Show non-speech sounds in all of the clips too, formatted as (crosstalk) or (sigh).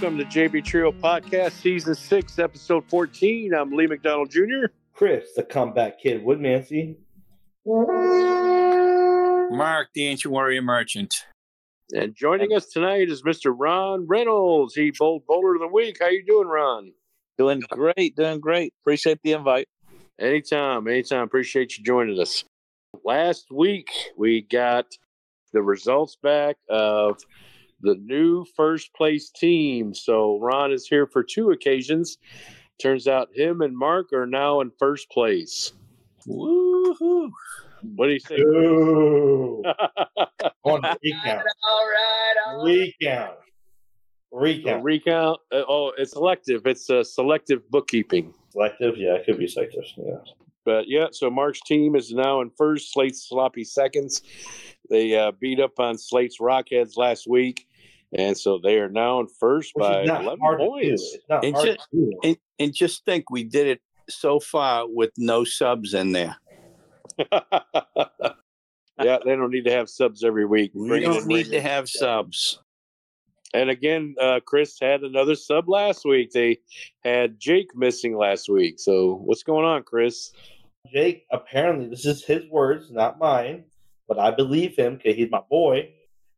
Welcome to JB Trio Podcast, Season 6, Episode 14. I'm Lee McDonald Jr. Chris, the comeback kid, Woodmansey. Mark, the ancient warrior merchant. And joining us tonight is Mr. Ron Reynolds. He bowled bowler of the week. How you doing, Ron? Doing great, doing great. Appreciate the invite. Anytime, anytime. Appreciate you joining us. Last week, we got the results back of the new first place team. So Ron is here for two occasions. Turns out him and Mark are now in first place. Woohoo! What do you think? Ooh. (laughs) On recount. (laughs) All right. Recount. Recount. recount? Uh, oh, it's selective. It's uh, selective bookkeeping. Selective? Yeah, it could be selective. Yeah. But yeah, so Mark's team is now in first. Slate's sloppy seconds. They uh, beat up on Slate's Rockheads last week, and so they are now in first Which by 11 hard to do. points. And just- And, and just think, we did it so far with no subs in there. (laughs) yeah, they don't need to have subs every week. We Bring don't need to regular. have subs. And again, uh, Chris had another sub last week. They had Jake missing last week. So what's going on, Chris? Jake, apparently, this is his words, not mine, but I believe him because he's my boy.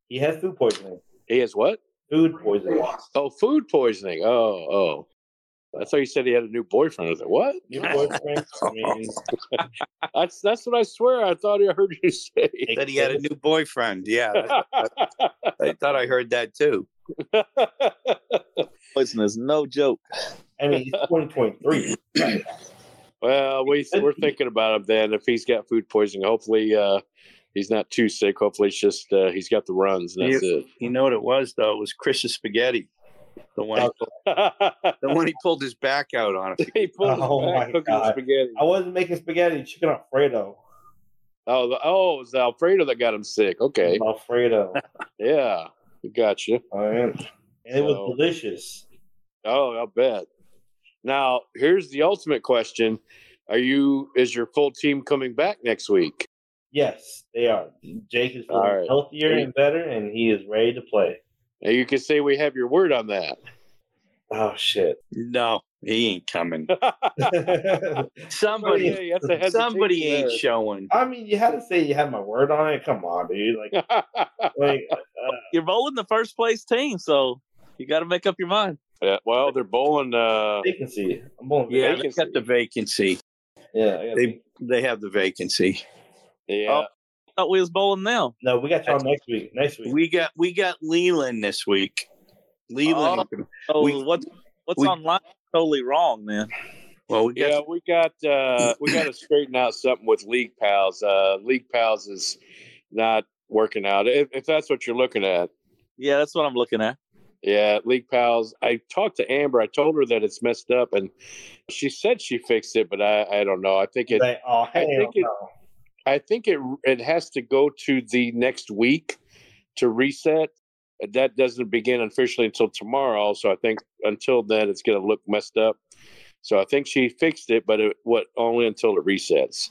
He has food poisoning. He has what? Food poisoning. Oh, food poisoning. Oh, oh. I thought you said he had a new boyfriend. I was like, what? New boyfriend. I mean, (laughs) That's that's what I swear. I thought I heard you (laughs) say. Said he had a new boyfriend. Yeah, (laughs) I thought I heard that too. Listen, is no joke. I mean, he's 2023. Well, we we're thinking about him then. If he's got food poisoning, hopefully uh, he's not too sick. Hopefully, it's just uh, he's got the runs. And that's You know what it was though? It was Chris's spaghetti. The one, it. the one he pulled his back out on. (laughs) he pulled his Oh back cooking God. spaghetti. I wasn't making spaghetti, chicken Alfredo. Oh, the, oh, it was Alfredo that got him sick. Okay, Alfredo. (laughs) yeah, gotcha. All right. And it was delicious. Oh, I'll bet. Now, here's the ultimate question: Are you? Is your full team coming back next week? Yes, they are. Jake is feeling right. healthier and better, and he is ready to play. Now, you can say we have your word on that. Oh shit! No, he ain't coming. (laughs) (laughs) Somebody, yeah, that's a hesitation somebody ain't there. showing. I mean, you had to say you had my word on it. Come on, dude. Like, (laughs) like uh, you're bowling the first place team, so you got to make up your mind. Yeah, well, they're bowling. Uh, vacancy. I'm going. Yeah, vacancy. they got the vacancy. yeah. I got They they have the vacancy. Yeah, Thought we was bowling now. no, we got y'all next week. Next week. We got we got Leland this week. Leland. Oh, We- what's what's we- online? Totally wrong, man. Well, we got yeah. We got uh, we got to (clears throat) straighten out something with League Pals. Uh, League Pals is not working out. If, if that's what you're looking at, Yeah, that's what I'm looking at. Yeah, League Pals. I talked to Amber. I told her that it's messed up, and she said she fixed it, but I, I don't know. I think it. Like, oh, hell think it- no. I think it it has to go to the next week to reset. That doesn't begin officially until tomorrow. So I think until then, it's going to look messed up. So I think she fixed it, but it what only until it resets.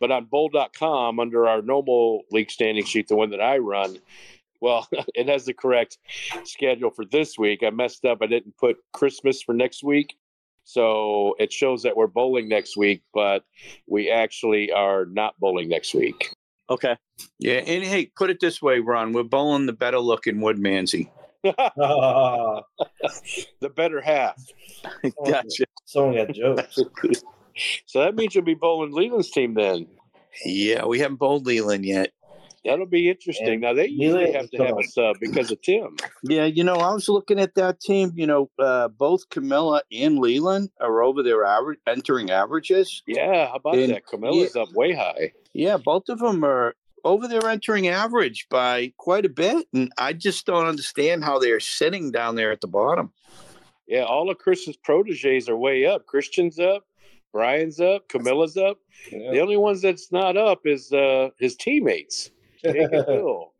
But on bowl.com, under our normal league standing sheet, the one that I run, well, (laughs) it has the correct schedule for this week. I messed up. I didn't put Christmas for next week. So it shows that we're bowling next week, but we actually are not bowling next week. Okay. yeah. And hey, put it this way, Ron. We're bowling the better looking Woodmansey. (laughs) The better half. (laughs) Gotcha. someone got jokes. So that means you'll be bowling Leland's team then. Yeah, we haven't bowled Leland yet. That'll be interesting. And now they usually have to have a sub because of Tim. Yeah, you know, I was looking at that team. You know, uh, both Camilla and Leland are over their average, entering averages. Yeah, how about And- that? Camilla's up way high. Yeah, both of them are over their entering average by quite a bit, and I just don't understand how they're sitting down there at the bottom. Yeah, all of Chris's proteges are way up. Christian's up, Brian's up, Camilla's up. The only ones that's not up is uh, his teammates. Jake and Bill.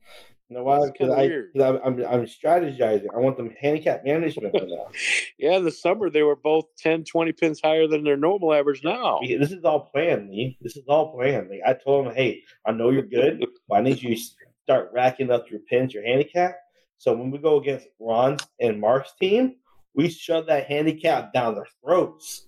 No, why? Because I, I'm, I'm, I'm strategizing. I want them handicap management for now. (laughs) Yeah, in the summer they were both 10, 20 pins higher than their normal average now. We- This is all planned, Lee. This is all planned. Like I told them, hey, I know you're good, (laughs) but I need you to start racking up your pins, your handicap. So when we go against Ron's and Mark's team, we shove that handicap down their throats.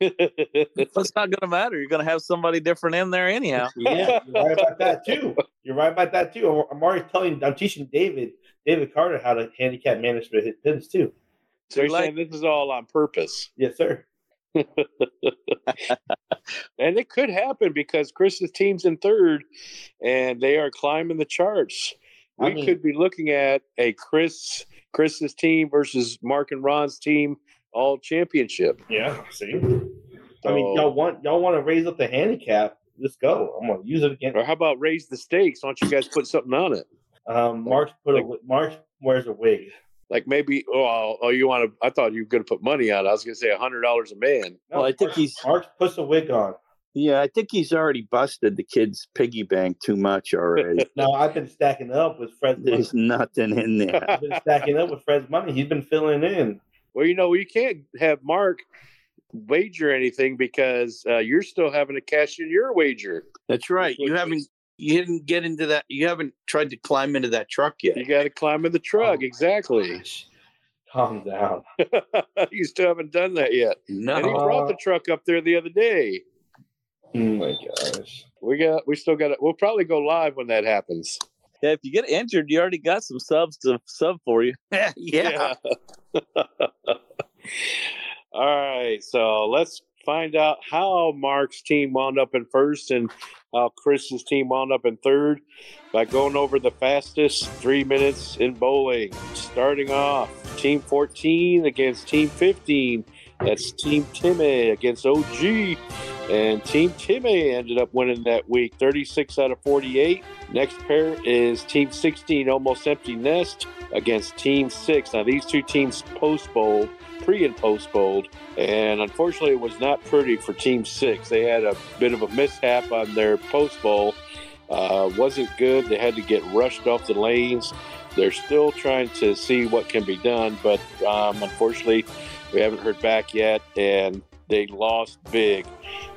It's not going to matter. You're going to have somebody different in there anyhow. (laughs) Yeah, you're right about that too. You're right about that too. I'm already telling, I'm teaching David, David Carter, how to handicap manage for his pins too. so you're Like- saying this is all on purpose. Yes, sir. (laughs) And it could happen because Chris's team's in third and they are climbing the charts. I We mean- could be looking at a Chris Chris's team versus Mark and Ron's team all championship. Yeah. See. I mean, y'all want y'all want to raise up the handicap? Let's go. I'm gonna use it again. Or how about raise the stakes? Why don't you guys put something on it? Um, Mark put a Mark wears a wig. Like maybe oh, oh you want to I thought you were gonna put money on it. I was gonna say a hundred dollars a man. No, Well, I think Mark- he's- Mark puts a wig on. Yeah, I think he's already busted the kid's piggy bank too much already. (laughs) no, I've been stacking up with Fred's money. There's nothing in there. I've been stacking up with Fred's money. He's been filling in. Well, you know, you can't have Mark wager anything because uh, you're still having to cash in your wager. That's right. You haven't you didn't get into that you haven't tried to climb into that truck yet. You got to climb in the truck. Oh, exactly. Gosh. Calm down. (laughs) you still haven't done that yet. No. And he brought the truck up there the other day. Oh my gosh. We got. We still got. We'll probably go live when that happens. Yeah, if you get injured, you already got some subs to sub for you. (laughs) yeah. (laughs) (laughs) All right. So let's find out how Mark's team wound up in first and how Chris's team wound up in third by going over the fastest three minutes in bowling. Starting off, Team 14 against Team 15. That's Team Timmy against OG. And Team Timmy ended up winning that week 36 out of 48. Next pair is Team 16, almost empty nest, against Team 6. Now, these two teams post bowl, pre and post bowled, and unfortunately, it was not pretty for Team 6. They had a bit of a mishap on their post bowl. Uh, wasn't good. They had to get rushed off the lanes. They're still trying to see what can be done, but um, unfortunately, we haven't heard back yet, and they lost big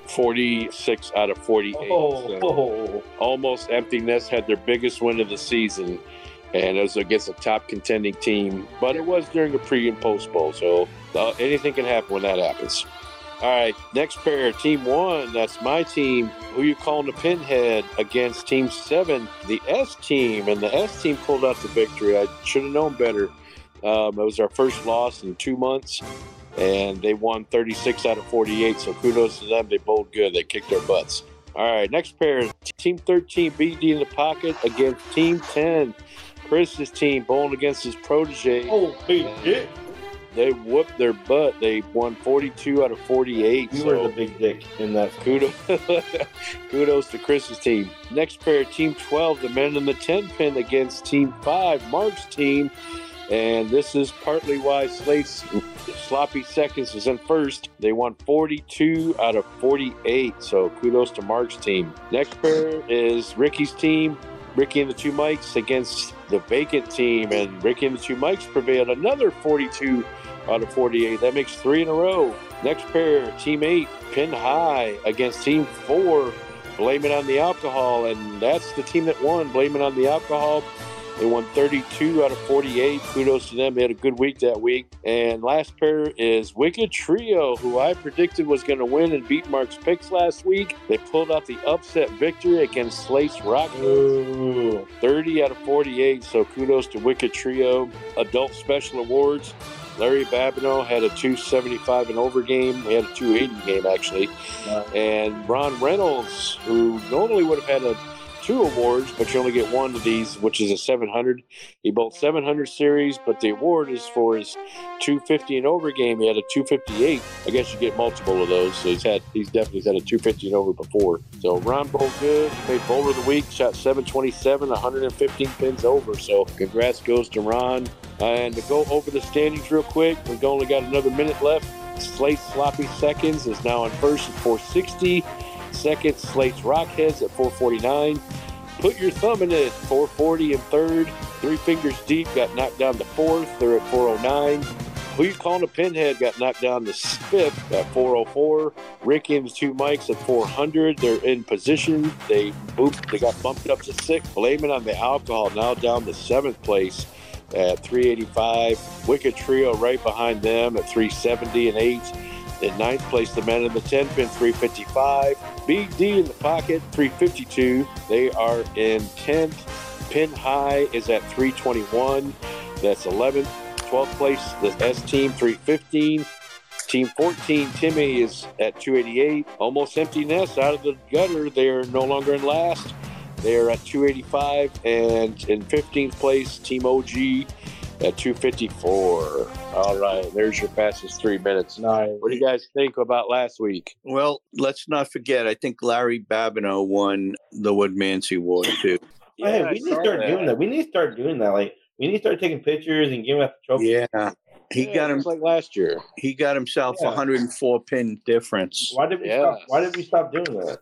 46 out of 48. Oh, So oh. almost empty nest had their biggest win of the season and it was against a top contending team but it was during a pre and post bowl so uh, anything can happen when that happens. All right next pair team one that's my team. Who you calling the pinhead against team seven? The s team and the s team pulled out the victory. I should have known better. Um, it was our first loss in two months and they won 36 out of 48 so kudos to them they bowled good they kicked their butts all right, next pair is Team 13 BD in the pocket against Team 10. Chris's team bowling against his protege. Oh, big dick. They whooped their butt. They won 42 out of 48. You so were the big dick in that. kudos, (laughs) kudos to Chris's team. Next pair, Team 12, the men in the 10 pin against Team 5, Mark's team. And this is partly why Slate's sloppy seconds is in first. They won 42 out of 48. So kudos to Mark's team. Next pair is Ricky's team. Ricky and the two mics against the vacant team. And Ricky and the two mics prevailed another 42 out of 48. That makes three in a row. Next pair, Team 8, Pin High against Team 4. Blame it on the alcohol. And that's the team that won. Blame it on the alcohol. They won 32 out of 48. Kudos to them. They had a good week that week. And last pair is Wicked Trio, who I predicted was going to win and beat Mark's picks last week. They pulled out the upset victory against Slate's Rock. Ooh. 30 out of 48. So kudos to Wicked Trio. Adult Special Awards. Larry Babineau had a 275 and over game. He had a 280 game, actually. And Ron Reynolds, who normally would have had a two awards, but you only get one of these, which is a 700. He bowled 700 series, but the award is for his 250 and over game. He had a 258. I guess you get multiple of those. So he's had he's definitely had a 250 and over before. So Ron bowled good. He made bowler of the week. Shot 727, 115 pins over. So congrats goes to Ron. And to go over the standings real quick, we've only got another minute left. Slate Sloppy Seconds is now in first at 460. Second, Slate's Rockheads at 449. Put your thumb in it, 440 and third. Three Fingers Deep got knocked down to fourth. They're at 409. Who you calling a pinhead got knocked down to fifth at 404. Ricky and the two mics at 400. They're in position. They booped, they got bumped up to sixth. Blaming on the alcohol. Now down to seventh place. at 385. Wicked Trio right behind them at 370 and 8. In ninth place, the men in the 10 pin, 355. Big D in the pocket, 352. They are in 10th. Pin high is at 321. That's 11th. 12th place, the S team, 315. Team 14, Timmy, is at 288. Almost empty nest out of the gutter. They are no longer in last. They are at 285. And in 15th place, Team OG at 254. All right, there's your fastest three minutes. Nice. What do you guys think about last week? Well, let's not forget. I think Larry Babineau won the Woodmansey Award too. Oh, hey, I we need to saw start doing that. We need to start doing that. Like we need to start taking pictures and giving out the trophy. Yeah, he Yeah, got him. like last year. He got himself a Yeah. 104 pin difference. Why did we Yes. stop? Why did we stop doing that?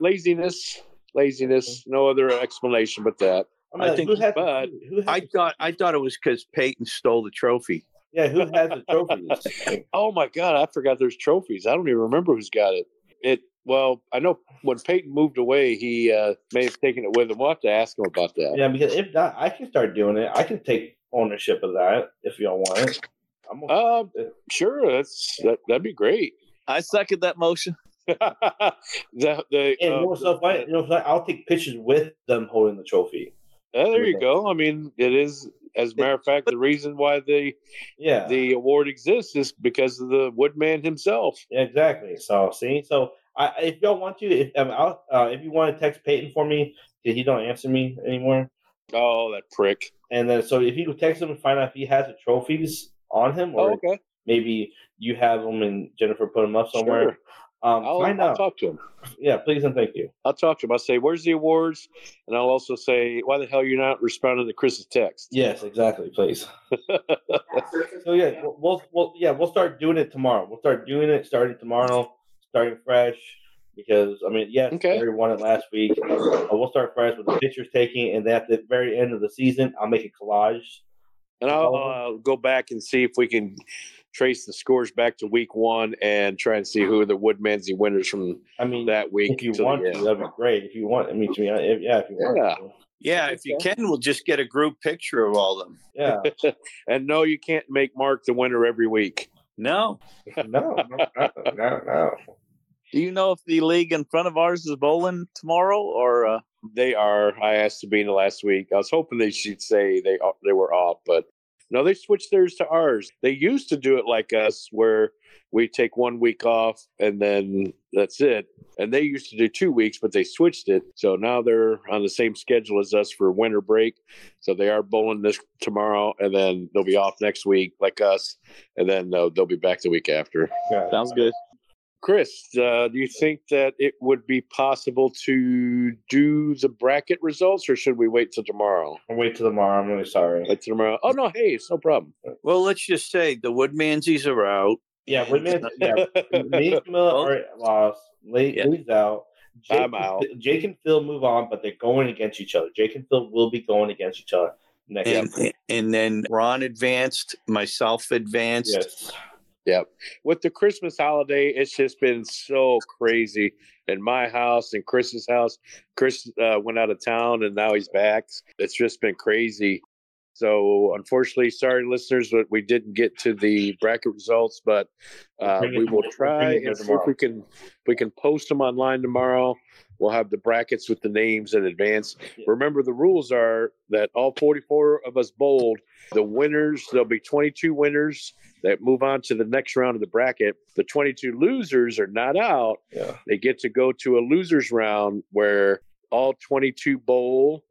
Laziness, laziness. No other explanation but that. I, mean, I think- who has but who has I thought I thought it was because Peyton stole the trophy. Yeah, who has the trophies? (laughs) Oh my God, I forgot there's trophies. I don't even remember who's got it. It well, I know when Peyton moved away, he uh, may have taken it with him. We'll have to ask him about that. yeah, because if not, I can start doing it. I can take ownership of that if y'all want it. I'm okay. Um, sure, that's that, that'd be great. I second that motion. (laughs) the, the, and uh, more stuff like you know, so I'll take pictures with them holding the trophy. uh, there you go. I mean, it is as a matter of fact the reason why the Yeah, the award exists is because of the Woodman himself. exactly. So see, so I, if y'all want to, if um, I'll, uh, if you want to text Peyton for me, because he don't answer me anymore, Oh, that prick. and then so if you could text him and find out if he has the trophies on him, or Oh, okay. maybe you have them and Jennifer put them up somewhere. Sure. Um, I'll, find I'll out. talk to him. Yeah, please and thank you. I'll talk to him. I'll say, "Where's the awards?" And I'll also say, "Why the hell you're not responding to Chris's text?" Yes, exactly, please. (laughs) So yeah, we'll, we'll, we'll yeah we'll start doing it tomorrow. We'll start doing it starting tomorrow, starting fresh. Because I mean, yes, Okay. we won it last week. Uh, we'll start fresh with the pictures taking, and then at the very end of the season, I'll make a collage. And I'll uh, go back and see if we can trace the scores back to week one and try and see who are the Woodmansey winners from I mean, that week. if you want to, end. that'd be great. If you want, I mean, to me, if, yeah, if you want, Yeah. to. Yeah, if you can, we'll just get a group picture of all of them. yeah. (laughs) and no, you can't make Mark the winner every week. No, No, no, no, no, no. Do you know if the league in front of ours is bowling tomorrow or uh, They are. I asked Sabina last week. I was hoping they'd say they they were off, but no, they switched theirs to ours. They used to do it like us, where we take one week off and then that's it. And they used to do two weeks, but they switched it. So now they're on the same schedule as us for winter break. So they are bowling this tomorrow, and then they'll be off next week, like us, and then they'll, they'll be back the week after. Yeah. sounds good? Chris, uh, do you think that it would be possible to do the bracket results, or should we wait till tomorrow? I'll wait till tomorrow. I'm really sorry. Wait till tomorrow. Oh no, hey, it's no problem. well, let's just say the Woodmanseys are out. Yeah, we're meant yeah, (laughs) me and Camilla are lost. Late, Yeah. Lee's out. Jake, I'm out. Jake and Phil move on, but they're going against each other. Jake and Phil will be going against each other next And, and then Ron advanced, myself advanced. Yes. Yep. With the Christmas holiday, it's just been so crazy in my house and Chris's house. Chris uh, went out of town and now he's back. It's just been crazy. So, unfortunately, sorry, listeners, but we didn't get to the bracket results. But uh, we will try bring it here and see if we can we can post them online tomorrow. We'll have the brackets with the names in advance. Remember, the rules are that all 44 of us bowled. The winners, there'll be 22 winners that move on to the next round of the bracket. The 22 losers are not out. Yeah. They get to go to a losers round where all 22 bowl,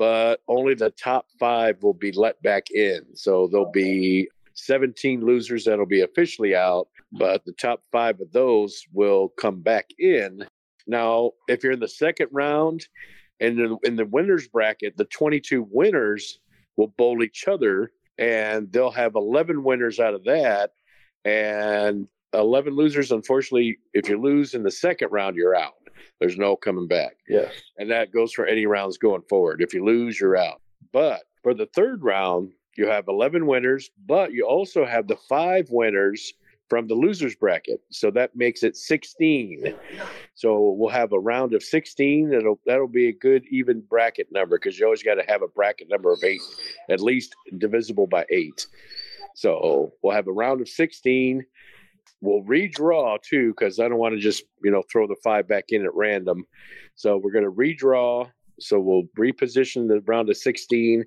but only the top five will be let back in. So there'll be 17 losers that'll be officially out, but the top five of those will come back in. Now, if you're in the second round and in, in the winners bracket, the 22 winners will bowl each other and they'll have 11 winners out of that and 11 losers unfortunately if you lose in the second round you're out there's no coming back Yes. and that goes for any rounds going forward if you lose you're out but for the third round you have 11 winners but you also have the five winners from the losers bracket so that makes it 16 So we'll have a round of 16. It'll that'll be a good even bracket number because you always got to have a bracket number of eight, at least divisible by eight. So we'll have a round of 16. We'll redraw too because I don't want to just you know throw the five back in at random. So we're going to redraw. So we'll reposition the round of 16,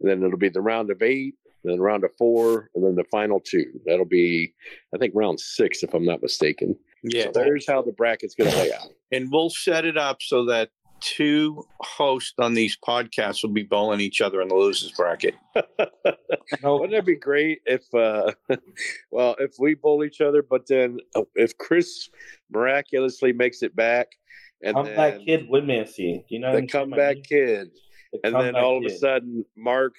and then it'll be the round of eight, then round of four, and then the final two. That'll be, I think, round six, if I'm not mistaken. Yeah. So there's how the bracket's going to lay out. And we'll set it up so that two hosts on these podcasts will be bowling each other in the losers bracket. (laughs) No, Wouldn't that be great if, uh, (laughs) well, if we bowl each other, but then uh, if Chris miraculously makes it back, and comeback then kid Woodmansey. Do you know the comeback kid, The and then comeback all of a sudden Mark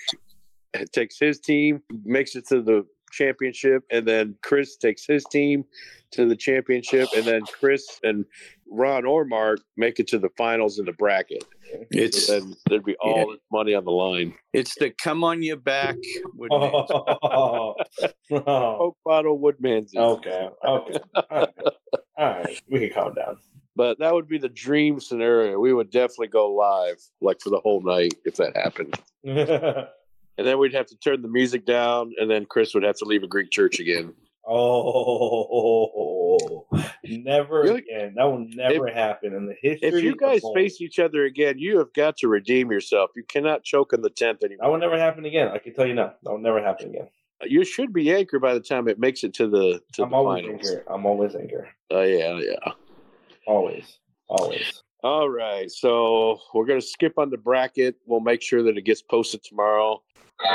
takes his team, makes it to the championship, and then Chris takes his team to the championship, and then Chris and Ron or Mark make it to the finals in the bracket. It's So then there'd be all this money on the line. it's the come on your back. With Oh, oh, Coke bottle Woodman's. okay, okay. All right. All right, we can calm down. But that would be the dream scenario. We would definitely go live, like for the whole night, if that happened. (laughs) And then we'd have to turn the music down, and then Chris would have to leave a Greek church again. oh, never Really? again. That will never happen in the history. If you guys face each other again, you have got to redeem yourself. You cannot choke in the tenth anymore. that will never happen again. I can tell you now. That will never happen again. You should be anchor by the time it makes it to the to I'm the always finals. anchor. I'm always anchor. Oh yeah, yeah. Always, always. All right, so we're gonna skip on the bracket. We'll make sure that it gets posted tomorrow. Say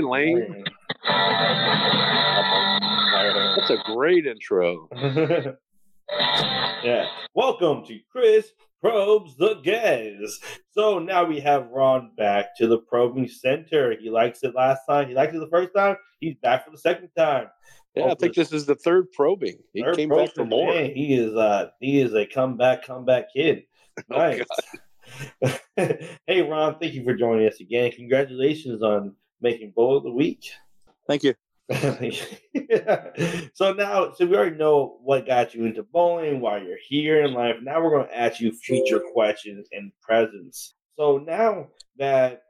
Lane? That's a great intro. (laughs) yeah. Welcome to Chris Probes the Guest. So now we have Ron back to the probing center. He likes it last time. He liked it the first time. He's back for the second time. Yeah, I think this is the third probing. He Third came back for probing. more. He is uh he is a comeback comeback kid. (laughs) Oh, Nice. (laughs) hey Ron, thank you for joining us again. Congratulations on making bowl of the week. Thank you. (laughs) so now, so we already know what got you into bowling, why you're here in life. Now we're going to ask you future questions and presents. So now that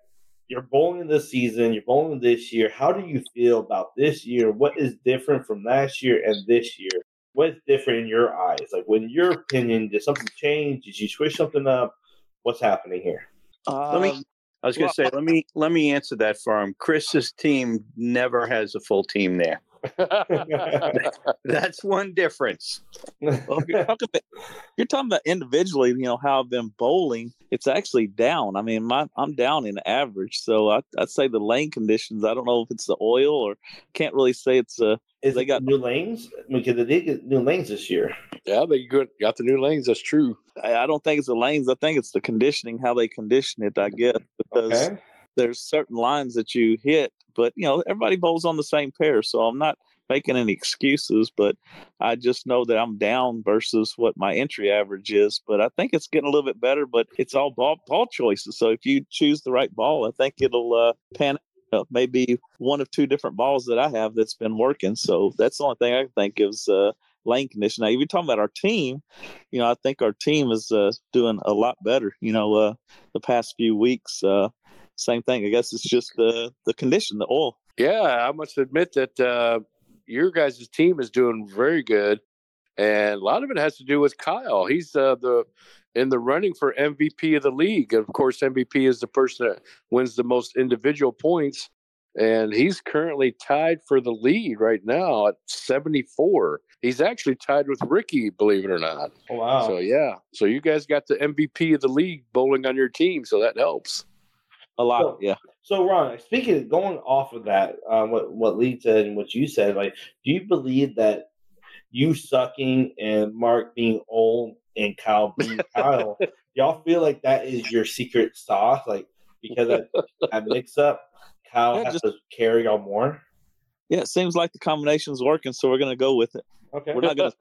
you're bowling this season, you're bowling this year, how do you feel about this year? What is different from last year and this year? What's different in your eyes? Like, in your opinion, did something change? Did you switch something up? What's happening here? Let me- Um, I was going to say, let me let me answer that for him. Chris's team never has a full team there. (laughs) That's one difference. well, you're, talking about, you're talking about individually, you know, how I've been bowling. It's actually down. I mean, my I'm down in average. So I, I'd say the lane conditions. I don't know if it's the oil or can't really say it's uh Is They it got- new lanes? Because they did get new lanes this year. yeah, they good got the new lanes. That's true. I I don't think it's the lanes. I think it's the conditioning, how they condition it. I guess because Okay. There's certain lines that you hit, but you know everybody bowls on the same pair, so I'm not making any excuses. But I just know that I'm down versus what my entry average is. But I think it's getting a little bit better. But it's all ball ball choices. So if you choose the right ball, I think it'll uh, pan. out. Maybe one of two different balls that I have that's been working. So that's the only thing I think is uh, lane condition. Now, if you're talking about our team, you know, I think our team is uh, doing a lot better. You know, uh, the past few weeks, uh, same thing. I guess it's just the the condition, the oil. Yeah, I must admit that uh, your guys' team is doing very good, and a lot of it has to do with Kyle. He's uh, the in the running for MVP of the league. Of course, MVP is the person that wins the most individual points, and he's currently tied for the lead right now at seventy four. He's actually tied with Ricky, believe it or not. Oh, wow. So yeah, so you guys got the MVP of the league bowling on your team, so that helps. A lot, So- yeah. So, Ron, speaking of going off of that, um, what what Lee said and what you said, like, do you believe that you sucking and Mark being old and Kyle being (laughs) Kyle, y'all feel like that is your secret sauce? Like, because that, that mix up, Kyle Yeah, has just- to carry y'all more. Yeah, it seems like the combination's working, so we're gonna go with it. Okay. We're not gonna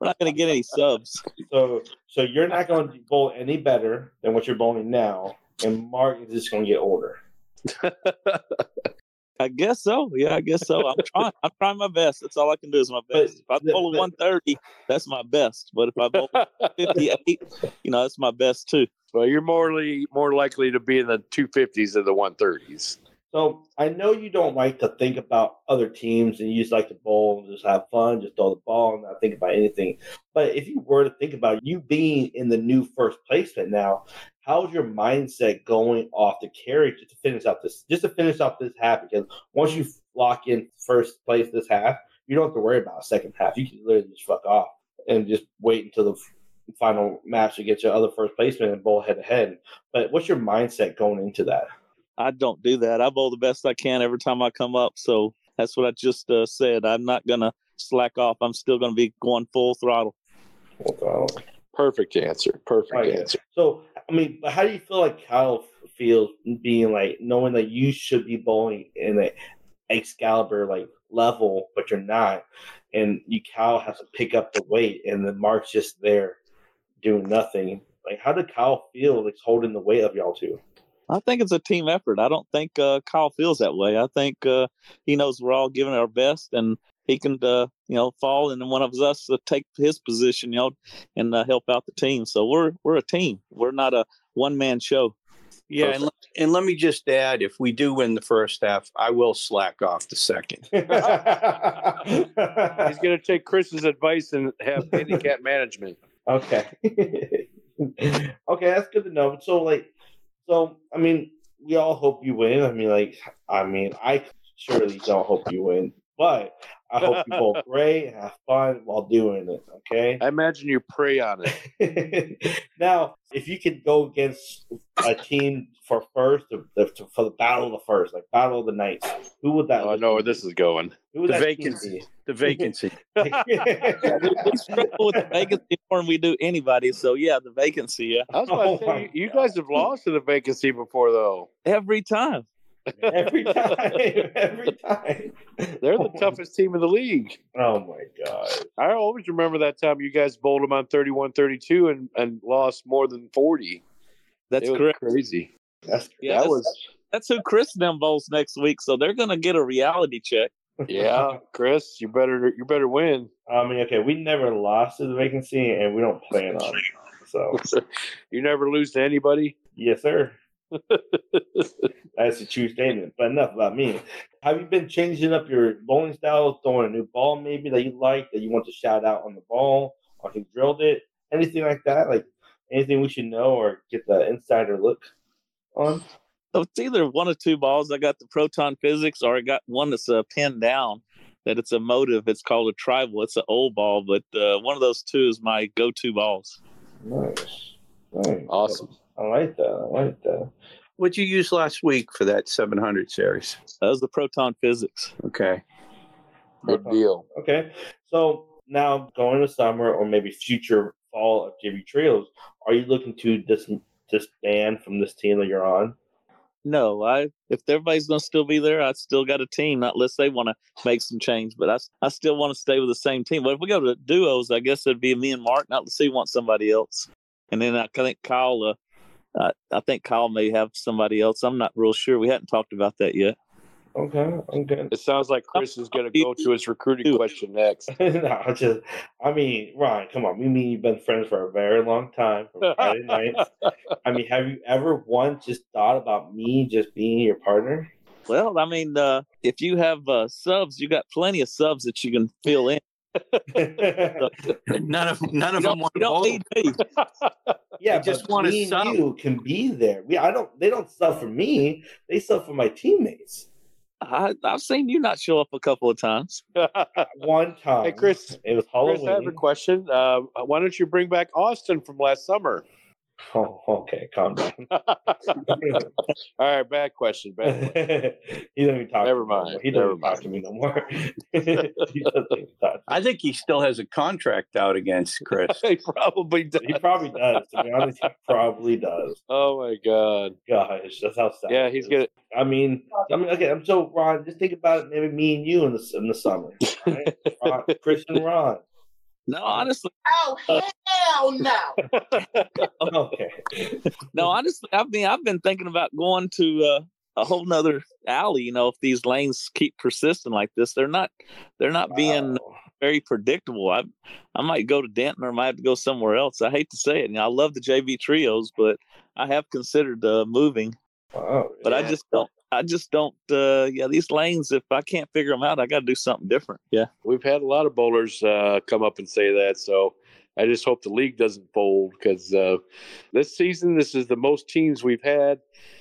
we're not gonna get any (laughs) subs. So, so you're not going to bowl any better than what you're bowling now, and Mark is just going to get older. I (laughs) I guess so. Yeah, I guess so. I'm trying. I'm trying my best. That's all I can do is my But best. If I the- bowl a 130, that's my best. But if I bowl 58, you know, that's my best too. well, you're more more likely to be in the 250s than the 130s. So I know you don't like to think about other teams and you just like to bowl and just have fun, just throw the ball and not think about anything. But if you were to think about you being in the new first placement now, how's your mindset going off the carry just to finish out this just to finish off this half? Because once you lock in first place this half, you don't have to worry about second half. You can literally just fuck off and just wait until the final match to get your other first placement and bowl head to head. But what's your mindset going into that? I don't do that. I bowl the best I can every time I come up. So that's what I just uh, said. I'm not gonna slack off. I'm still gonna be going full throttle. Perfect answer. Perfect Right. answer. So, I mean, how do you feel like Kyle feels being like knowing that you should be bowling in a Excalibur like level, but you're not, and you Kyle has to pick up the weight, and the Mark's just there doing nothing. Like, how did Kyle feel like holding the weight of y'all two? I think it's a team effort. I don't think uh, Kyle feels that way. I think uh, he knows we're all giving our best, and he can, uh, you know, fall and one of us uh, take his position, you know, and uh, help out the team. So we're we're a team. We're not a one man show. Yeah, and, le- and let me just add, if we do win the first half, I will slack off the second. (laughs) He's going to take Chris's advice and have handicap management. Okay. (laughs) okay, that's good to know. So, like, so I mean, we all hope you win. I mean, like, I mean, I surely don't hope you win, but I hope you bowl great and have fun while doing it. Okay. I imagine you pray on it. (laughs) now, if you could go against a team for first, the, the, for the battle of the first, like battle of the knights, who would that? Oh, I know where this is going. Who would The that team vacancy. The vacancy. (laughs) be? We, we struggle (laughs) with the vacancy more than we do anybody. So yeah, the vacancy, yeah, I was about Oh to say, you you guys have oh, lost to the vacancy before, though. every time. Every (laughs) time, every time. They're the oh. toughest team in the league. Oh my god. I always remember that time you guys bowled them on 31 32 and, and lost more than 40. That's It was correct. Crazy. That's Yeah, that that's, was, that's who Chris them bowls next week. So they're gonna get a reality check. yeah, (laughs) Chris, you better you better win. I mean, okay, we never lost to the vacancy, and we don't plan on. it. So, (laughs) You never lose to anybody. yes, sir. (laughs) That's a true statement. But enough about me. Have you been changing up your bowling style, throwing a new ball maybe that you like that you want to shout out on the ball, or who drilled it, anything like that? Like anything we should know or get the insider look on? So it's either one or two balls. I got the Proton PhysiX, or I got one that's uh, pinned down. That it's a Motiv. It's called a tribal. It's an old ball, but uh, one of those two is my go-to balls. Nice, nice, Awesome. I like that. I like that. What'd you use last week for that 700 series? That was the Proton PhysiX. Okay. Good deal. Okay, so now going to summer or maybe future fall of JB Trios, are you looking to dis- disband from this team that you're on? No, I if everybody's gonna still be there, I still got a team. Not unless they want to make some change, but I, I still want to stay with the same team. But if we go to duos, I guess it'd be me and Mark. Not to see want somebody else, and then I think Kyle. Uh, I, I think Kyle may have somebody else. I'm not real sure. We hadn't talked about that yet. Okay, okay. It sounds like Chris is (laughs) going to go to his recruiting question next. (laughs) no, I just, I mean, Ryan, come on. We mean you've been friends for a very long time (laughs) Friday nights. I mean, have you ever once just thought about me just being your partner? Well, I mean, uh, if you have uh, subs, you got plenty of subs that you can fill in. (laughs) None of none of them want you to don't bowl. need me. (laughs) yeah, They just wanna me sub. you can be there. We, I don't. They don't sub for me. They sub for my teammates. I, I've seen you not show up a couple of times. (laughs) One time, hey, Chris, it was Chris, I have a question. Uh, why don't you bring back Austin from last summer? Oh, okay, calm down. (laughs) All right, bad question. Bad question. (laughs) he doesn't even talk. Never to me no mind. He doesn't never even talk to me no more. (laughs) he doesn't even talk to I think he still has a contract out against Chris. he probably does. He probably does. To be honest, he probably does. Oh my god. Gosh, that's how sad. Yeah, he's is. gonna. I mean, I mean, okay. I'm so Ron. Just think about it. Maybe me and you in the in the summer. Right? Ron, Chris and Ron. No, honestly, Oh hell no! (laughs) Okay. no, honestly, I mean, I've been thinking about going to uh, a whole nother alley. You know, if these lanes keep persisting like this, they're not they're not being very predictable. I I might go to Denton or I might have to go somewhere else. I hate to say it. You know, I love the JB trios, but I have considered uh, moving. Wow, But I just don't. I just don't. Uh, yeah, these lanes. If I can't figure them out, I got to do something different. Yeah. We've had a lot of bowlers uh, come up and say that. So I just hope the league doesn't fold because uh, this season, this is the most teams we've had,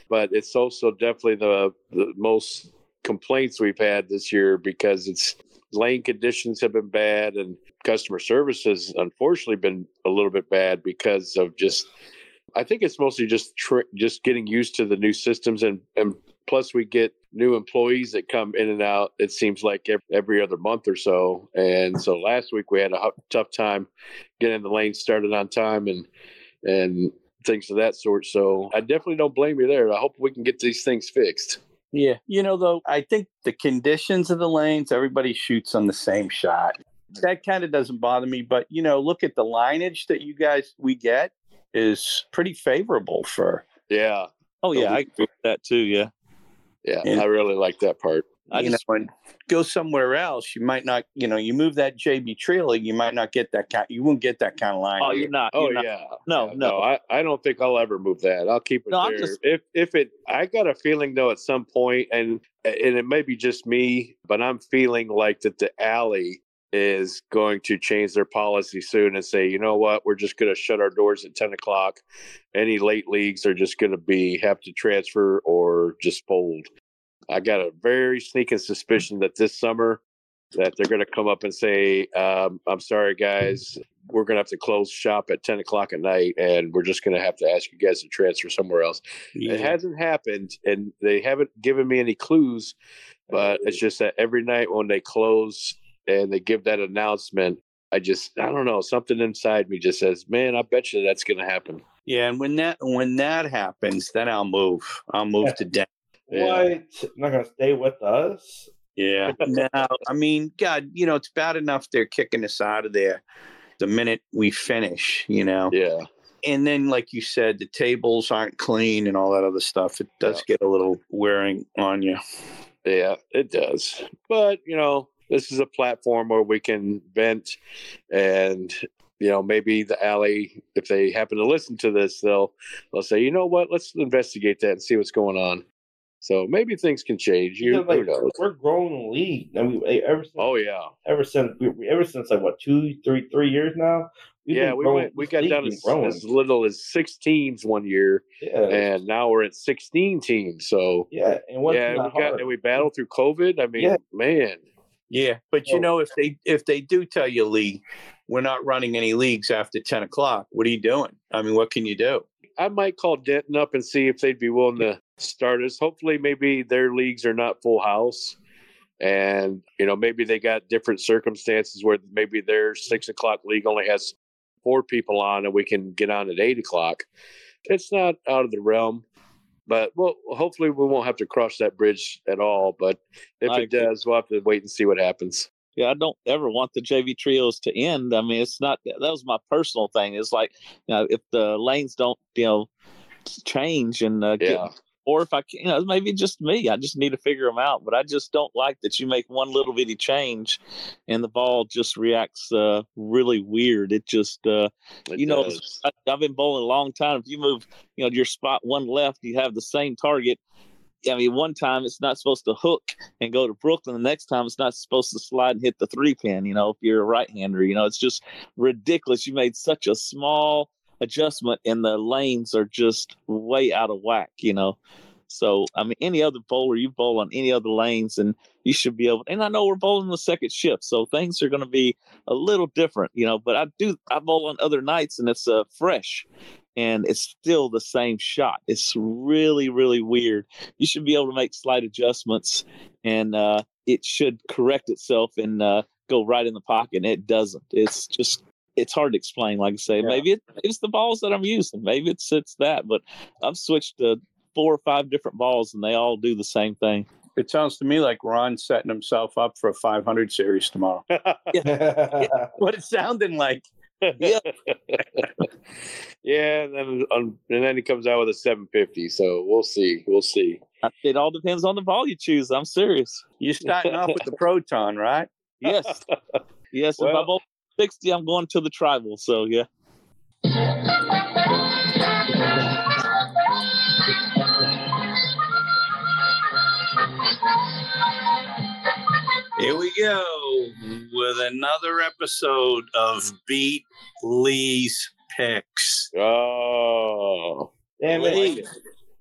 but it's also definitely the, the most complaints we've had this year because it's lane conditions have been bad and customer service has unfortunately been a little bit bad because of just. I think it's mostly just tr- just getting used to the new systems and and plus we get new employees that come in and out it seems like every, every other month or so and so last week we had a tough time getting the lane started on time and and things of that sort so i definitely don't blame you there i hope we can get these things fixed Yeah. You know, though, I think the conditions of the lanes, everybody shoots on the same shot. That kind of doesn't bother me. But, you know, look at the lineage that you guys we get is pretty favorable for yeah Oh yeah, I agree with that too. Yeah. Yeah Yeah. i really like that part I you just know, and go somewhere else, you might not, you know, you move that JB Trail, you might not get that kind. You won't get that kind of line. Oh, you're not. Oh you're not. yeah, No, Yeah, no. I, I don't think I'll ever move that. I'll keep it No, I'm there. just- If if it, I got a feeling though at some point, and and it may be just me, but I'm feeling like that the alley is going to change their policy soon and say, you know what, we're just going to shut our doors at ten o'clock. Any late leagues are just going to be have to transfer or just fold. I got a very sneaking suspicion that this summer that they're going to come up and say, um, "I'm sorry, guys, we're going to have to close shop at 10 o'clock at night, and we're just going to have to ask you guys to transfer somewhere else." It hasn't happened, and they haven't given me any clues, but it's just that every night when they close and they give that announcement, I just, I don't know, something inside me just says, "Man, I bet you that's going to happen." Yeah, and when that when that happens, then I'll move. I'll move to Denver. What? Yeah. What? Not gonna stay with us? Yeah. now, I mean, God, you know, it's bad enough they're kicking us out of there the minute we finish, you know. Yeah, And then, like you said, the tables aren't clean and all that other stuff. It does get a little wearing on you. yeah, it does. But you know, this is a platform where we can vent and you know maybe the alley if they happen to listen to this they'll they'll say you know what? Let's investigate that and see what's going on. So maybe things can change. You like, who knows? we're growing the league. I mean, eh, ever since, oh yeah. ever since, ever since like what two, three, three years now. yeah we went we got down as, as little as six teams one year yeah, and now we're at 16 teams so yeah, and what's yeah we got and we battled through covid. I mean Yeah. man Yeah, but you know, if they if they do tell you, Lee, we're not running any leagues after ten o'clock, what are you doing? I mean, what can you do? I might call Denton up and see if they'd be willing to start us. Hopefully, maybe their leagues are not full house, and you know maybe they got different circumstances where maybe their six o'clock league only has four people on, and we can get on at eight o'clock. It's not out of the realm, but well, hopefully we won't have to cross that bridge at all. But if I it agree. does, we'll have to wait and see what happens. Yeah, I don't ever want the JB trios to end. I mean, it's not that was my personal thing. It's like, you know, if the lanes don't, you know, change and uh, get, Yeah, or if I can, you know, maybe just me. I just need to figure them out. But I just don't like that you make one little bitty change, and the ball just reacts uh, really weird. It just, uh, it you know, does. I, I've been bowling a long time. If you move, you know, your spot one left, you have the same target. I mean, one time it's not supposed to hook and go to Brooklyn. The next time it's not supposed to slide and hit the three pin. You know, if you're a right hander, you know, it's just ridiculous. You made such a small adjustment, and the lanes are just way out of whack. You know, so I mean, any other bowler you bowl on any other lanes, and you should be able. And I know we're bowling the second shift, so things are going to be a little different. You know, but I do I bowl on other nights, and it's uh, fresh and it's still the same shot. It's really, really weird. You should be able to make slight adjustments, and uh, it should correct itself and uh, go right in the pocket. And it doesn't. It's just it's hard to explain. Like I say, Yeah. maybe it, it's the balls that I'm using. Maybe it's it's that. But I've switched to four or five different balls, and they all do the same thing. It sounds to me like Ron's setting himself up for a 500 series tomorrow. (laughs) (laughs) What it's sounding like. Yeah. (laughs) yeah, and then um, and then he comes out with a 750. So we'll see. We'll see. It all depends on the ball you choose. I'm serious. You're starting off with the proton, right? Yes. Yes. if I Well- bowl 60, I'm going to the tribal. So, yeah. Here we go with another episode of Beat Lee's Picks. Oh, Damn it. Lee,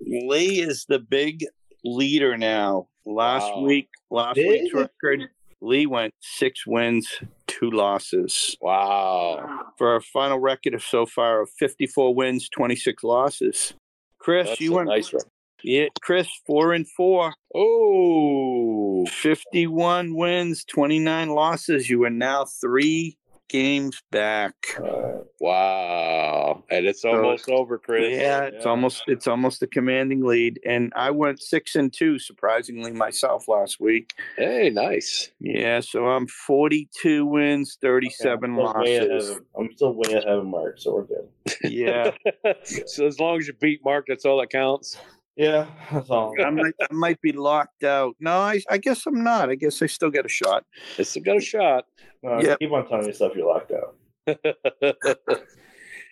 Lee is the big leader now. Last Wow. week, last Big? week's record, Lee went six wins, two losses. wow. For a final record of so far of 54 wins, 26 losses. Chris, That's you went nice one. yeah, Chris, four and four, Oh, 51 wins, 29 losses. You are now three games back. Uh, wow. And it's almost over, Chris. Yeah, it's almost it's almost a commanding lead. And I went six and two, surprisingly myself last week. Hey, nice. Yeah, so I'm 42 wins, 37 I'm still way ahead losses. I'm still way ahead of Mark, so we're good. Yeah, (laughs) so as long as you beat Mark, that's all that counts. Yeah, that's all. I might, I might be locked out. No, I, I guess I'm not. I guess I still get a shot. It's still got a shot. Uh, Yep. Keep on telling yourself you're locked out. (laughs)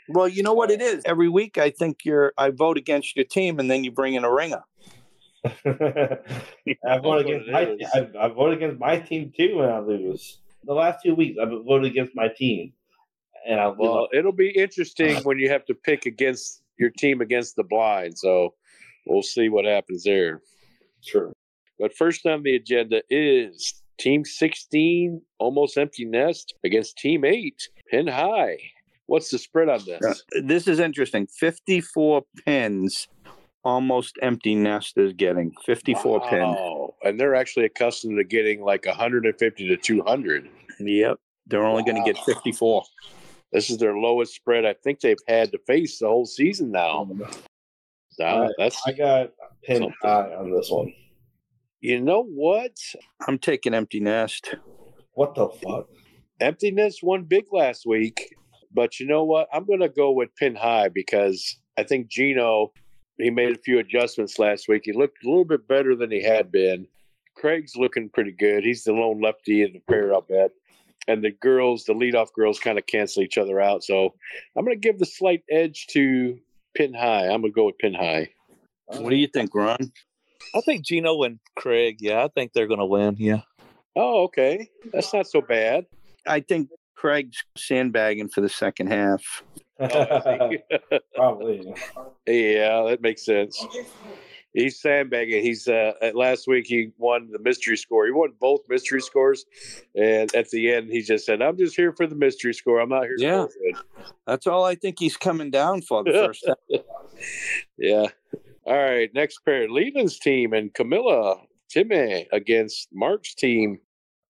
Well, you know what it is. Every week, I think you're. I vote against your team, and then you bring in a ringer. (laughs) I vote against my. is. I, I vote against my team too when I lose. The last two weeks, I've voted against my team, and I well, well, it'll be interesting (sighs) when you have to pick against your team against the blind. So we'll see what happens there. Sure. But first on the agenda is Team 16, almost empty nest, against Team 8, pin high. What's the spread on this? Uh, This is interesting. 54 pins, almost empty nest is getting 54 pin. Wow. And they're actually accustomed to getting like 150 to 200. Yep, they're only going to get 54. This is their lowest spread I think they've had to face the whole season now. Now, Alright. that's I got pinned Something. high on this one. you know what? I'm taking empty nest. What the fuck? Empty nest won big last week, but you know what? I'm going to go with pin high because I think Gino he made a few adjustments last week. He looked a little bit better than he had been. Craig's looking pretty good. He's the lone lefty in the pair, I'll bet. And the girls, the leadoff girls, kind of cancel each other out. So I'm going to give the slight edge to pin high. I'm going to go with pin high. What do you think, Ron? I think Gino and Craig, yeah, I think they're going to win. Yeah. Oh, okay. That's not so bad. I think Craig's sandbagging for the second half. (laughs) (laughs) Probably. Yeah, that makes sense. He's sandbagging. He's uh, at last week he won the mystery score. He won both mystery scores, and at the end he just said, "I'm just here for the mystery score. I'm not here." Yeah. That's all I think he's coming down for the first time. (laughs) yeah. All right. Next pair, Leland's team and Camilla Timmy against Mark's team.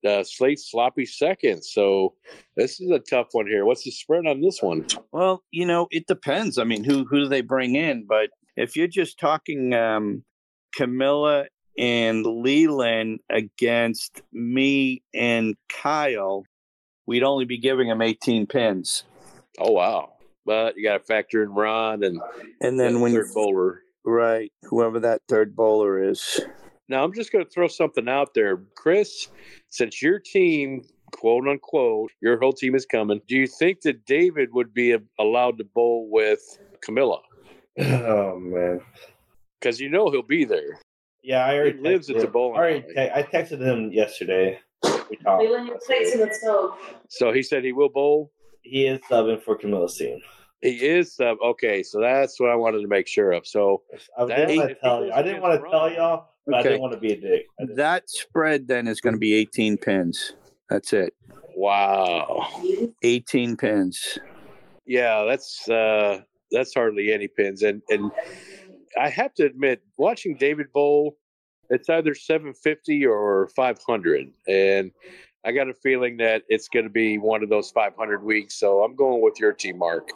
Uh, Slate sloppy second. So this is a tough one here. What's the spread on this one? Well, you know, it depends. I mean, who who do they bring in? But if you're just talking um, Camilla and Leland against me and Kyle, we'd only be giving them 18 pins. Oh wow! But you got to factor in Ron and And then the when third bowler. right, whoever that third bowler is. Now I'm just going to throw something out there, Chris. Since your team, quote unquote, your whole team is coming, do you think that David would be allowed to bowl with Camilla? (laughs) Oh man. Because you know he'll be there. Yeah, I He already lives at the bowling I already alley. I texted him yesterday. We talked. Leland, your plate's in the stove. So he said he will bowl. He is subbing for Camilla's team. He is sub. Okay, so that's what I wanted to make sure of. So I didn't want to tell you. I didn't want to tell y'all, but I didn't want to be a dick. That spread then is going to be 18 pins. That's it. wow, 18 pins. yeah, that's uh that's hardly any pins. And and I have to admit, watching David bowl, it's either 750 or 500, and I got a feeling that it's going to be one of those 500 weeks. So I'm going with your team, Mark.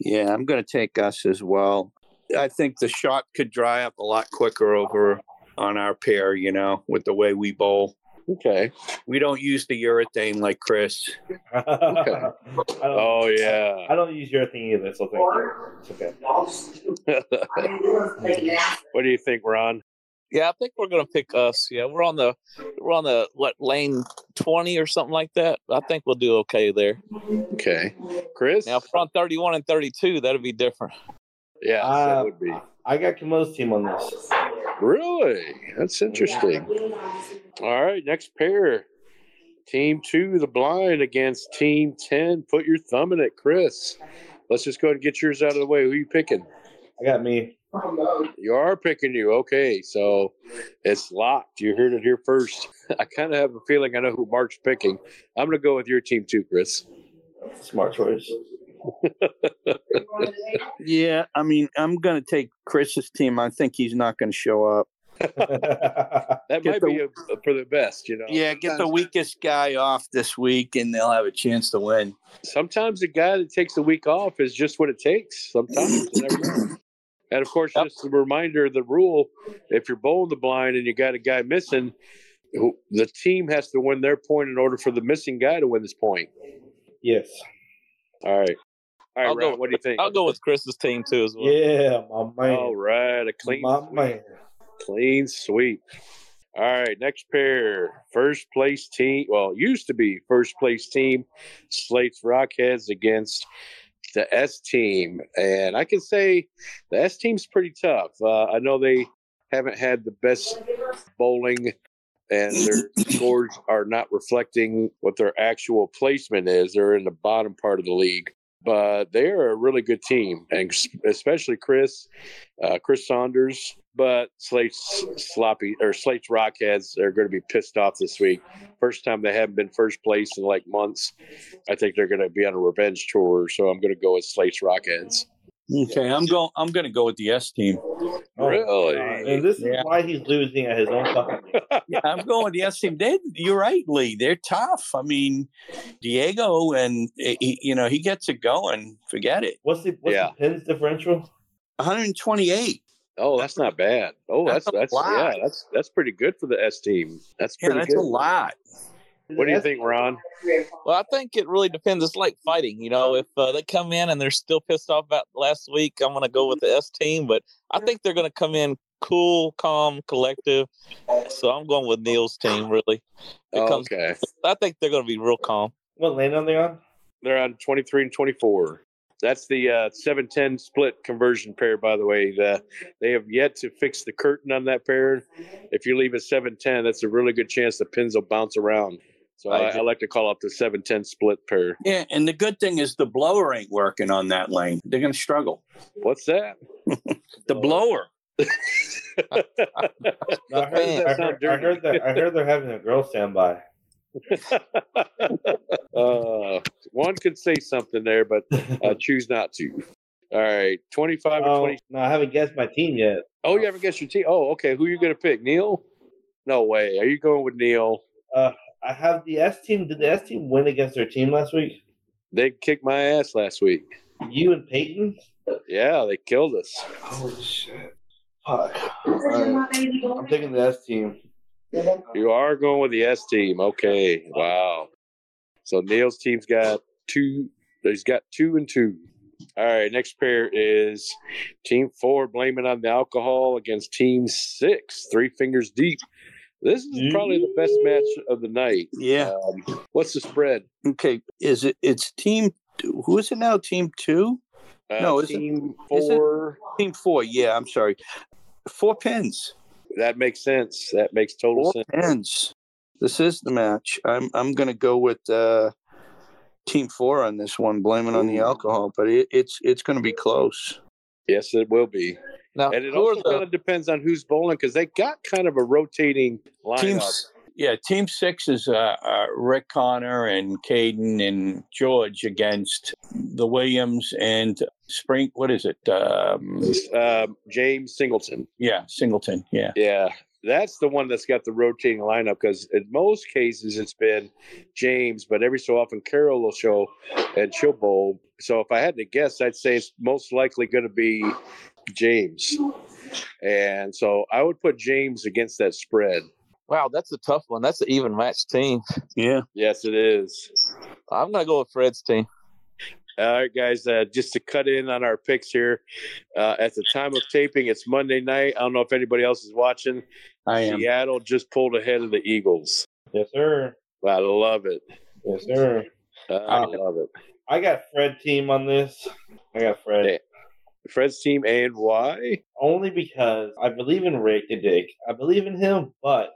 Yeah, I'm going to take us as well. I think the shot could dry up a lot quicker over on our pair, you know, with the way we bowl. Okay. We don't use the urethane like Chris. I don't, (laughs) Oh yeah. I don't use your thing either, so thank you. It's okay. (laughs) what do you think, Ron? Yeah, I think we're gonna pick us. Yeah, we're on the we're on the what lane twenty or something like that. I think we'll do okay there. Okay. Chris? Now, if thirty one and thirty two, that'd be different. yeah, Uh, that would be. I got Kamo's team on this. Really? That's interesting. All right, next pair. Team two, the blind against team 10. Put your thumb in it, Chris. Let's just go ahead and get yours out of the way. Who you picking? I got me. You are picking you. Okay, so it's locked. You heard it here first. (laughs) I kind of have a feeling I know who Mark's picking. I'm going to go with your team too, Chris. Smart choice. (laughs) Yeah, I mean, I'm going to take Chris's team. I think he's not going to show up. (laughs) That Get might the- be a, for the best, you know. Yeah, get the weakest guy off this week, and they'll have a chance to win. Sometimes the guy that takes the week off is just what it takes. Sometimes. you never know. And of course, Yep. just a reminder of the rule if you're bowling the blind and you got a guy missing, the team has to win their point in order for the missing guy to win this point. yes. All right. All right, I'll go what do you think? I'll go with Chris's team too as well. Yeah, my man. All right, a clean, my sweep. man. Clean sweep. All right, next pair. First place team. Well, used to be first place team. Slate's Rockheads against the S team, and I can say the S team's pretty tough. Uh, I know they haven't had the best bowling, and their (clears throat) scores are not reflecting what their actual placement is. They're in the bottom part of the league, but they are a really good team, and especially Chris, uh, Chris Saunders. But Slate's sloppy or Slate's Rockheads are going to be pissed off this week. First time they haven't been first place in like months. I think they're going to be on a revenge tour, so I'm going to go with Slate's Rockheads. Okay, I'm going. I'm going to go with the S team. Oh, Really? God. And this is Yeah. why he's losing at his own fucking. (laughs) Yeah, I'm going with the S team. They, you're right, Lee. They're tough. I mean, Diego, and eh, he, you know he gets it going. Forget it. What's the what's Yeah. the pins differential? 128. Oh, that's not bad. Oh, That's that's that's, yeah, that's that's pretty good for the S team. That's Yeah, pretty that's good. a lot. What do you think, Ron? Well, I think it really depends. It's like fighting, you know. If uh, they come in and they're still pissed off about last week, I'm going to go with the S team. But I think they're going to come in cool, calm, collective. So I'm going with Neil's team. Really, it okay, I think they're going to be real calm. What lane are they on? they're on 23 and 24. That's the uh, 710 split conversion pair, by the way. The, they have yet to fix the curtain on that pair. If you leave a 710, that's a really good chance the pins will bounce around. So I I. I like to call up the 710 split pair. Yeah, and the good thing is the blower ain't working on that lane. They're going to struggle. What's that? The blower. (laughs) (laughs) No, I, heard, I, heard, I heard that I heard they're having a girl stand by. (laughs) uh, one could say something there, but uh, choose not to. All right, 25 and Oh, 20. no, I haven't guessed my team yet. Oh, you haven't guessed your team. Oh, okay. Who are you going to pick? Neil? No way. Are you going with Neil? I have the S team. Did the S team win against their team last week? They kicked my ass last week. You and Peyton? Yeah, they killed us. Holy shit. Fuck. Alright, I'm taking the S team. You are going with the S team. Okay. Wow. So Neil's team's got two. He's got two and two. All right. Next pair is Team Four. blaming on the alcohol against Team Six. Three fingers deep. This is probably the best match of the night. Yeah. Um, what's the spread? Okay. Is it? It's team. Who is it now? Team two. Uh, No, is it- Team it- Four. Team four. Yeah. I'm sorry. Four pins. That makes sense. That makes total Four sense. pins. This is the match. I'm. I'm going to go with uh, team four on this one. Blaming on the alcohol, but it, it's it's going to be close. Yes, it will be. Now, And it also kind of depends on who's bowling because they got kind of a rotating lineup. Team. Yeah. Team six is uh, uh, Rick Connor and Caden and George against the Williams and Spring. What is it? Um, Um, James Singleton. yeah, Singleton. Yeah. Yeah, that's the one that's got the rotating lineup because in most cases it's been James, but every so often Carol will show and she'll bowl. So if I had to guess, I'd say it's most likely going to be James. And so I would put James against that spread. Wow, that's a tough one. That's an even match team. Yeah. Yes, it is. I'm gonna go with Fred's team. All right, guys. Uh, just to cut in on our picks here, uh, at the time of taping, it's Monday night. I don't know if anybody else is watching. I am. Seattle just pulled ahead of the Eagles. Yes, sir. I love it. Yes, sir. I Uh, love it. I got Fred team on this. I got Fred. Fred's team and why? only because I believe in Rick and Dick. I believe in him, but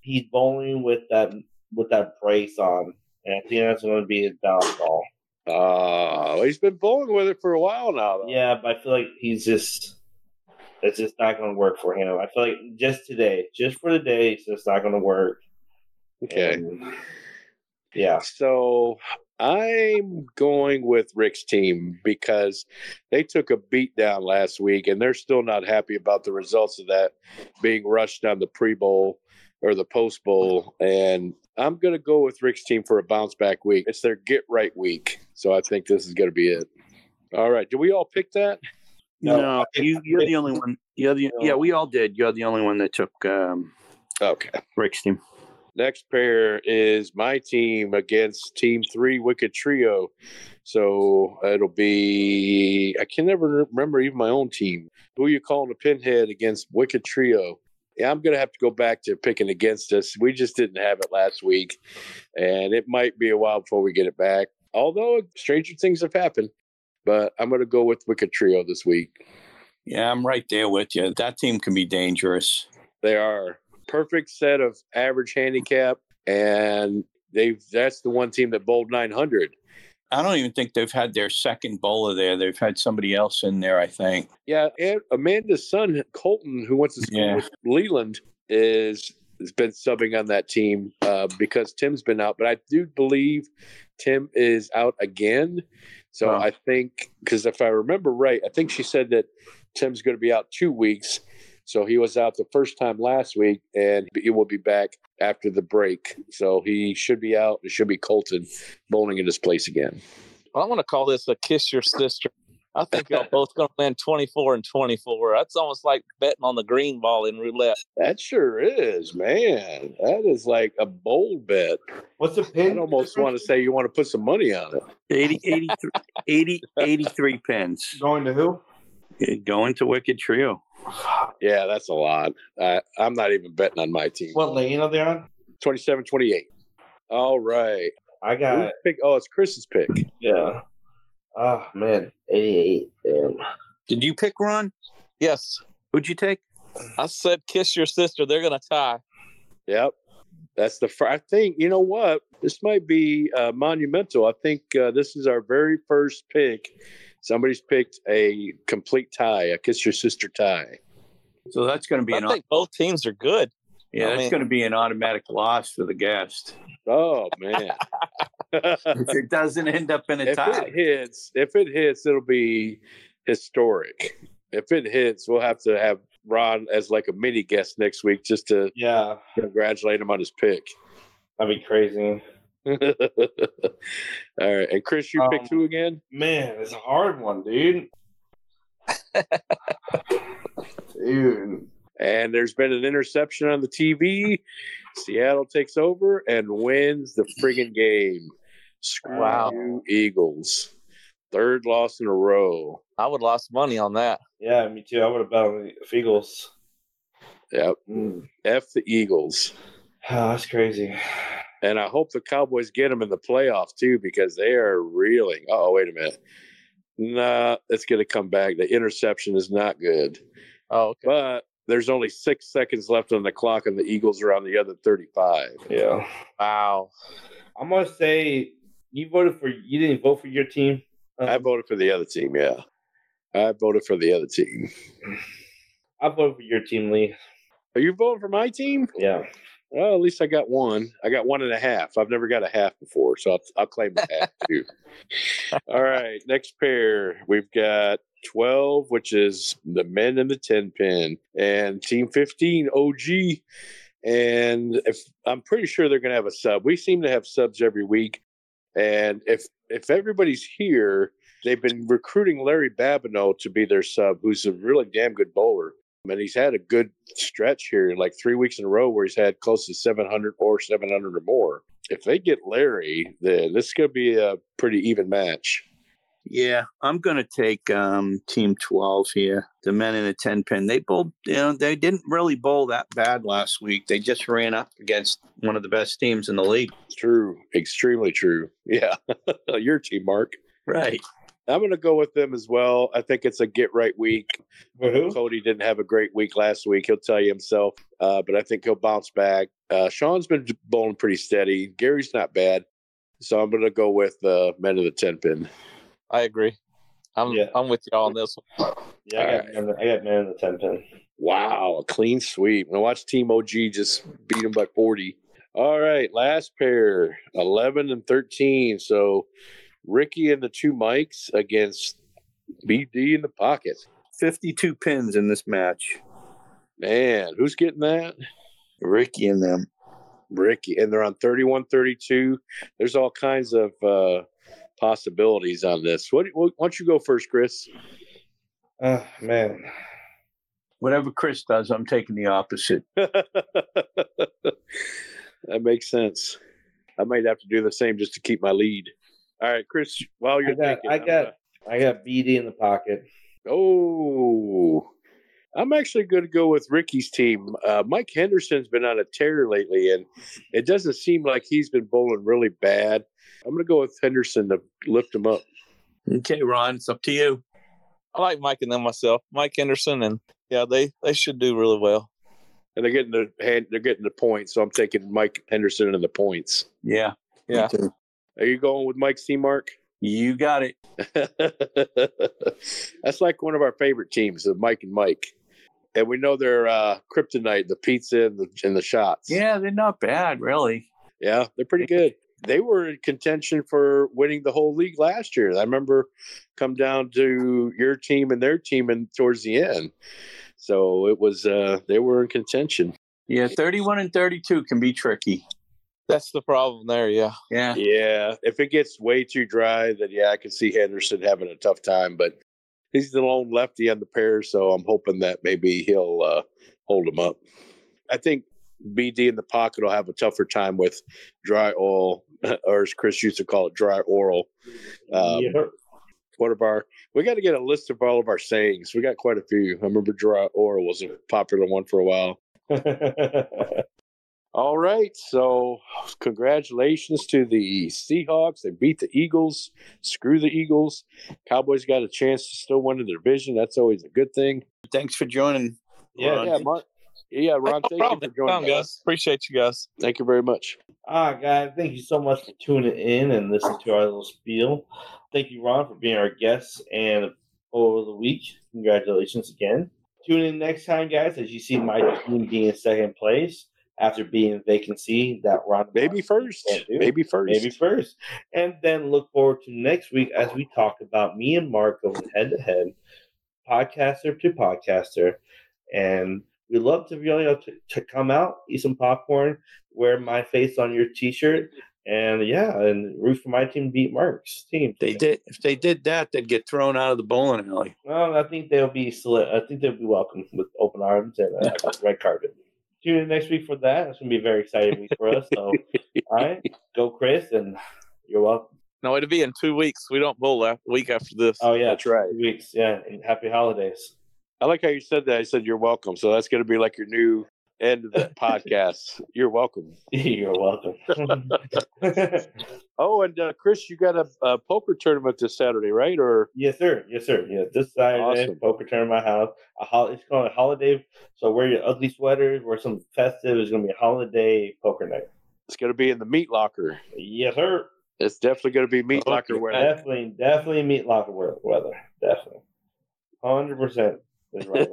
he's bowling with that with that brace on, and I think that's going to be his downfall. Oh, ah, he's been bowling with it for a while now. Though. Yeah, but I feel like he's just it's just not going to work for him. I feel like just today, just for the day, it's just not going to work. Okay. And, yeah. So I'm going with Rick's team because they took a beat down last week and they're still not happy about the results of that being rushed on the pre bowl or the post bowl. And I'm going to go with Rick's team for a bounce back week. It's their get right week. So I think this is going to be it. All right. Did we all pick that? No, No, you, you're the only one. You're the, yeah, we all did. You're the only one that took um, Okay. Rick's team. Next pair is my team against Team Three Wicked Trio. So it'll be I can never remember even my own team. Who are you calling a pinhead against Wicked Trio? Yeah, I'm gonna have to go back to picking against us. We just didn't have it last week, and it might be a while before we get it back. Although stranger things have happened, but I'm gonna go with Wicked Trio this week. Yeah, I'm right there with you. That team can be dangerous. They are perfect set of average handicap, and they've that's the one team that bowled 900. I don't even think they've had their second bowler there. They've had somebody else in there, I think. Yeah, and Amanda's son Colton, who went to school Yeah. with Leland, is has been subbing on that team uh, because Tim's been out. But I do believe Tim is out again. So Wow. I think because if I remember right, I think she said that Tim's going to be out two weeks. So he was out the first time last week, and he will be back after the break. So he should be out. It should be Colton bowling in his place again. Well, I'm gonna call this a kiss your sister. I think y'all (laughs) both gonna win 24 and 24. That's almost like betting on the green ball in roulette. That sure is, man. That is like a bold bet. What's the pin? I'd almost want to say you want to put some money on it. 80, 83, 80, 83 pins. going to who? Going to Wicked Trio. (sighs) Yeah, that's a lot. I, I'm not even betting on my team. What lane are they on? 27 28. All right. I Who's got pick? Oh, it's Chris's pick. yeah. Oh man, eighty-eight. Damn. Did you pick Ron? Yes, Who'd you take? I said kiss your sister. They're gonna tie. Yep. That's the fir- I think, you know what? This might be uh, monumental. I think uh, this is our very first pick. Somebody's picked a complete tie, a kiss your sister tie. So that's going to be I an think both teams are good. yeah, I that's mean- going to be an automatic loss for the guest Oh, man. (laughs) if it doesn't end up in a if tie. it hits, if it hits, it'll be historic. If it hits, we'll have to have Ron as like a mini guest next week just to Yeah, congratulate him on his pick. that'd be crazy. (laughs) All right, and Chris, you Um, picked who again? Man, it's a hard one, dude. dude. And there's been an interception on the TV. Seattle takes over and wins the friggin' game. Screw Wow. you, Eagles. Third loss in a row. I would lost money on that. Yeah, me too. I would have bet on the Eagles. Yep. Mm. F the Eagles. Oh, that's crazy. And I hope the Cowboys get them in the playoffs too because they are reeling. Oh, wait a minute. Nah, it's going to come back. The interception is not good. Oh, okay. But there's only six seconds left on the clock, and the Eagles are on the other 35. Yeah. Wow. I'm gonna say you voted for you didn't vote for your team. Um, I voted for the other team, yeah. I voted for the other team. I voted for your team, Lee. Are you voting for my team? Yeah. Well, at least I got one. I got one and a half. I've never got a half before, so I'll, I'll claim the half too. (laughs) All right, next pair. We've got 12, which is the men in the 10 pin, and team 15, OG. And if I'm pretty sure they're going to have a sub. We seem to have subs every week. And if if everybody's here, they've been recruiting Larry Babineau to be their sub, who's a really damn good bowler. And he's had a good stretch here, like three weeks in a row, where he's had close to 700 or 700 or more. If they get Larry, then this to be a pretty even match. Yeah, I'm going to take um, Team 12 here. The men in the 10 pin. They bowled, you know, they didn't really bowl that bad last week. They just ran up against one of the best teams in the league. True, extremely true. Yeah, (laughs) your team, Mark. Right. I'm going to go with them as well. I think it's a get right week. For who? Cody didn't have a great week last week. He'll tell you himself, uh, but I think he'll bounce back. Uh, Sean's been bowling pretty steady. Gary's not bad. So I'm going to go with uh, men of the 10 pin. I agree. I'm Yeah. I'm with y'all on this one. Yeah, I got, man, I got man in the 10 pin. Wow, a clean sweep. And watch Team OG just beat him by 40. All right, last pair 11 and 13. So Ricky and the two mics against BD in the pocket. 52 pins in this match. Man, who's getting that? Ricky and them. Ricky. And they're on 31 32. There's all kinds of uh, possibilities on this. What, what, why don't you go first, Chris? Oh, man. Whatever Chris does, I'm taking the opposite. (laughs) that makes sense. I might have to do the same just to keep my lead. All right, Chris. While you're I got, thinking, I I'm got, I got BD in the pocket. oh, I'm actually going to go with Ricky's team. Uh, Mike Henderson's been on a tear lately, and it doesn't seem like he's been bowling really bad. I'm going to go with Henderson to lift him up. Okay, Ron, it's up to you. I like Mike and them myself. Mike Henderson and yeah, they they should do really well. And they're getting the hand, they're getting the points, so I'm taking Mike Henderson and the points. Yeah. Yeah. Are you going with Mike team, Mark? You got it. (laughs) That's like one of our favorite teams, the Mike and Mike. And we know they're uh, kryptonite, the pizza and the, and the shots. Yeah, they're not bad, really. Yeah, they're pretty good. They were in contention for winning the whole league last year. I remember come down to your team and their team and towards the end. So it was uh they were in contention. Yeah, 31 and 32 can be tricky. That's the problem there. Yeah. Yeah. Yeah. If it gets way too dry, then yeah, I can see Henderson having a tough time. But he's the lone lefty on the pair, so I'm hoping that maybe he'll uh, hold him up. I think BD in the pocket will have a tougher time with dry oil, (laughs) or as Chris used to call it, dry oral. Um, Yeah. One of our, we got to get a list of all of our sayings. We got quite a few. I remember dry oral was a popular one for a while. (laughs) All right. So, congratulations to the Seahawks. They beat the Eagles. Screw the Eagles. Cowboys got a chance to still win the division. That's always a good thing. Thanks for joining. yeah, Ron. Yeah, Mark. Yeah, Ron. no Thank you for joining Anytime, us. Appreciate you guys. Thank you very much. All right, guys. Thank you so much for tuning in and listening to our little spiel. Thank you, Ron, for being our guest and over the week. Congratulations again. Tune in next time, guys, as you see my team being in second place after being in vacancy that Ron Maybe first. can't. Maybe first. maybe first. And then look forward to next week as we talk about me and Mark going head to head, podcaster to podcaster. And we love to really uh, to, to come out, eat some popcorn, wear my face on your t shirt, and yeah, and root for my team beat Mark's team. They did if they did that, they'd get thrown out of the bowling alley. Well, I think they'll be sele- I think they'll be welcome with open arms and uh, (laughs) red carpet. Tune in next week for that. It's gonna be a very exciting week for us. So, (laughs) all right, go Chris, and you're welcome. No, it'll be in two weeks. We don't bowl that week after this. Oh yeah, That's right. two weeks. Yeah, and happy holidays. I like how you said that. I said you're welcome. So that's going to be like your new end of the (laughs) podcast. You're welcome. (laughs) You're welcome. (laughs) Oh, and uh, Chris, you got a, a poker tournament this Saturday, right? Or yes, sir. Yes, sir. Yeah, this Saturday, Awesome. poker tournament at my house. A hol- it's called a holiday. So wear your ugly sweaters. Wear some festive. It's gonna be a holiday poker night. it's going to be in the meat locker. Yes, sir. It's definitely going to be meat Okay. locker weather. Definitely, definitely meat locker weather. Definitely, hundred percent is right.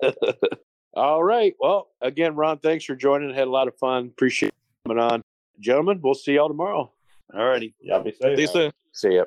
All right. Well, again, Ron, thanks for joining. Had a lot of fun. Appreciate you coming on. Gentlemen, we'll see y'all tomorrow. All righty. Y'all be safe. See you soon. See ya.